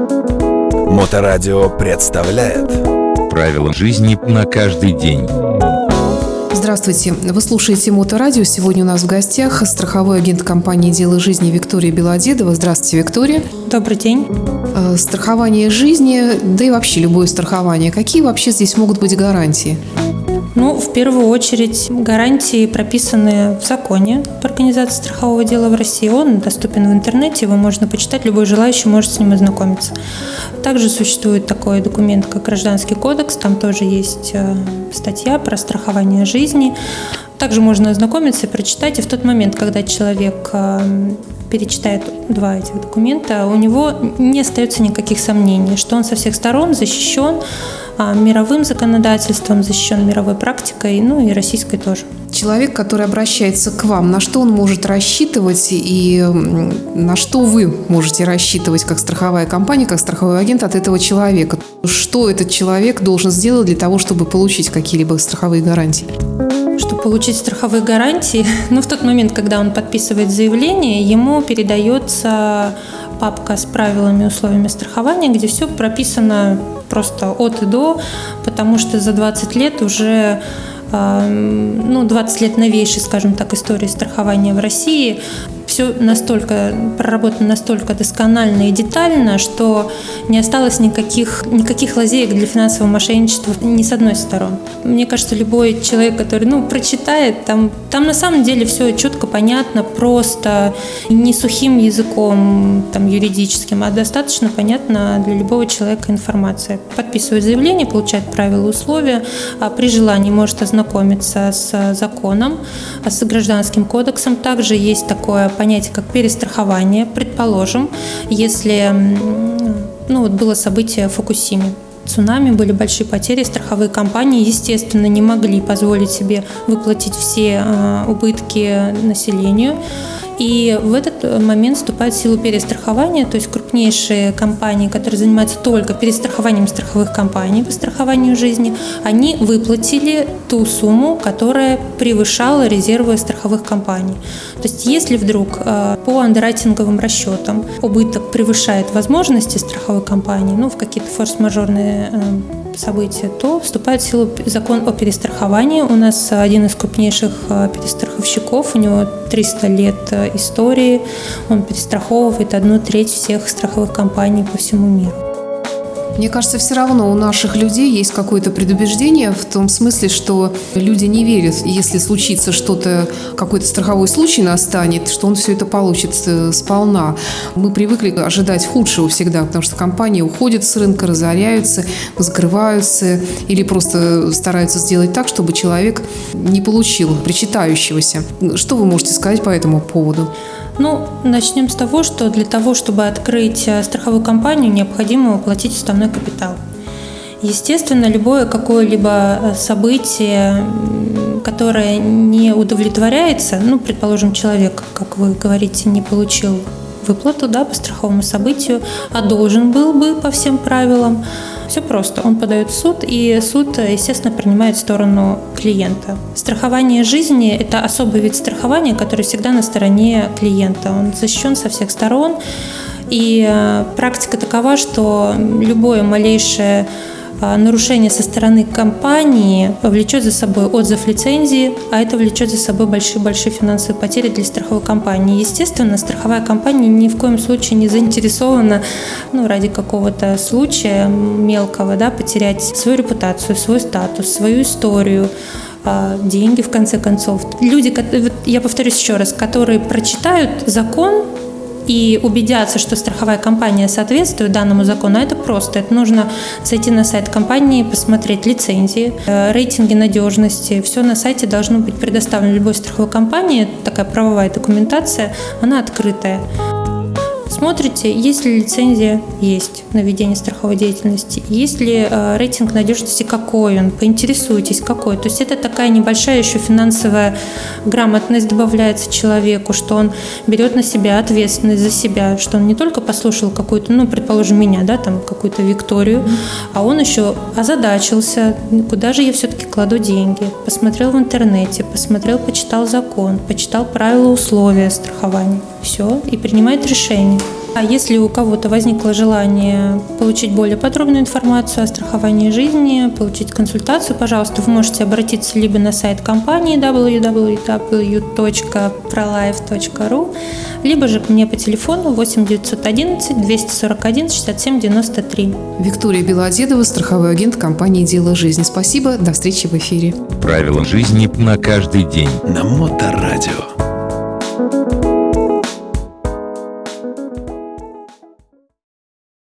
Моторадио представляет Правила жизни на каждый день. Здравствуйте. Вы слушаете Моторадио. Сегодня у нас в гостях страховой агент компании «Дело жизни» Виктория Белодедова. Здравствуйте, Виктория. Добрый день. Э, Страхование жизни, да и вообще любое страхование. Какие вообще здесь могут быть гарантии? Ну, в первую очередь, гарантии прописаны в законе по организации страхового дела в России. Он доступен в интернете, его можно почитать, любой желающий может с ним ознакомиться. Также существует такой документ, как Гражданский кодекс, там тоже есть э, статья про страхование жизни. Также можно ознакомиться и прочитать, и в тот момент, когда человек э, перечитает два этих документа, у него не остается никаких сомнений, что он со всех сторон защищен мировым законодательством, защищен мировой практикой, ну и российской тоже. Человек, который обращается к вам, на что он может рассчитывать и на что вы можете рассчитывать как страховая компания, как страховой агент от этого человека? Что этот человек должен сделать для того, чтобы получить какие-либо страховые гарантии? Чтобы получить страховые гарантии, ну, в тот момент, когда он подписывает заявление, ему передается папка с правилами и условиями страхования, где все прописано просто от и до, потому что за 20 лет уже э, ну, 20 лет новейшей, скажем так, истории страхования в России все настолько проработано настолько досконально и детально, что не осталось никаких, никаких лазеек для финансового мошенничества ни с одной стороны. Мне кажется, любой человек, который ну, прочитает, там, там на самом деле все четко, понятно, просто не сухим языком там, юридическим, а достаточно понятно для любого человека информация. Подписывает заявление, получает правила и условия, а при желании может ознакомиться с законом, с гражданским кодексом. Также есть такое понятие, как перестрахование. Предположим, если ну, вот было событие в Фукусиме, цунами, были большие потери, страховые компании, естественно, не могли позволить себе выплатить все э, убытки населению. И в этот момент вступает в силу перестрахования, то есть крупнейшие компании, которые занимаются только перестрахованием страховых компаний по страхованию жизни, они выплатили ту сумму, которая превышала резервы страховых компаний. То есть если вдруг э, по андеррайтинговым расчетам убыток превышает возможности страховой компании, ну, в какие-то форс-мажорные э, события, то вступает в силу закон о перестраховании. У нас один из крупнейших э, перестраховщиков, у него 300 лет истории, он перестраховывает одну треть всех страховых компаний по всему миру. Мне кажется, все равно у наших людей есть какое-то предубеждение в том смысле, что люди не верят, если случится что-то, какой-то страховой случай настанет, что он все это получит сполна. Мы привыкли ожидать худшего всегда, потому что компании уходят с рынка, разоряются, закрываются или просто стараются сделать так, чтобы человек не получил причитающегося. Что вы можете сказать по этому поводу? Ну, начнем с того, что для того, чтобы открыть э, страховую компанию, необходимо уплатить уставной капитал. Естественно, любое какое-либо э, событие, которое не удовлетворяется, ну, предположим, человек, как вы говорите, не получил выплату да, по страховому событию, а должен был бы по всем правилам, все просто. Он подает в суд, и суд, естественно, принимает сторону клиента. Страхование жизни – это особый вид страхования, который всегда на стороне клиента. Он защищен со всех сторон. И э, практика такова, что любое малейшее нарушение со стороны компании влечет за собой отзыв лицензии, а это влечет за собой большие-большие финансовые потери для страховой компании. Естественно, страховая компания ни в коем случае не заинтересована ну, ради какого-то случая мелкого да, потерять свою репутацию, свой статус, свою историю а, деньги в конце концов. Люди, я повторюсь еще раз, которые прочитают закон, и убедятся, что страховая компания соответствует данному закону, это просто. Это нужно зайти на сайт компании, посмотреть лицензии, э, рейтинги надежности. Все на сайте должно быть предоставлено любой страховой компании. Такая правовая документация, она открытая. Смотрите, есть ли лицензия, есть на ведение страховой деятельности, есть ли э, рейтинг надежности, какой он, поинтересуйтесь, какой. То есть это такая небольшая еще финансовая грамотность добавляется человеку, что он берет на себя ответственность за себя, что он не только послушал какую-то, ну, предположим, меня, да, там, какую-то Викторию, а он еще озадачился, куда же я все-таки кладу деньги, посмотрел в интернете, посмотрел, почитал закон, почитал правила условия страхования, все, и принимает решение. А если у кого-то возникло желание получить более подробную информацию о страховании жизни, получить консультацию, пожалуйста, вы можете обратиться либо на сайт компании www.prolife.ru, либо же к мне по телефону 8 911 241 67 93. Виктория Белодедова, страховой агент компании «Дело жизни». Спасибо, до встречи в эфире. Правила жизни на каждый день. На Моторадио.